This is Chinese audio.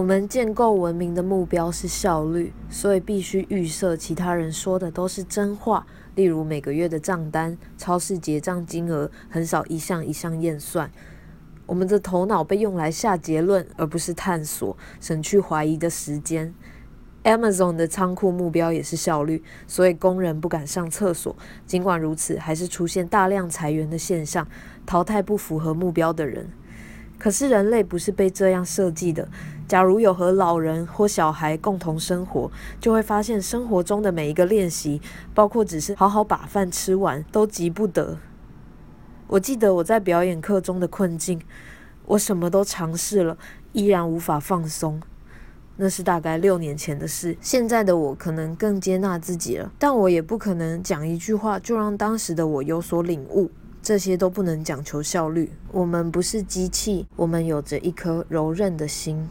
我们建构文明的目标是效率，所以必须预设其他人说的都是真话。例如每个月的账单、超市结账金额，很少一项一项验算。我们的头脑被用来下结论，而不是探索，省去怀疑的时间。Amazon 的仓库目标也是效率，所以工人不敢上厕所。尽管如此，还是出现大量裁员的现象，淘汰不符合目标的人。可是人类不是被这样设计的。假如有和老人或小孩共同生活，就会发现生活中的每一个练习，包括只是好好把饭吃完，都急不得。我记得我在表演课中的困境，我什么都尝试了，依然无法放松。那是大概六年前的事。现在的我可能更接纳自己了，但我也不可能讲一句话就让当时的我有所领悟。这些都不能讲求效率。我们不是机器，我们有着一颗柔韧的心。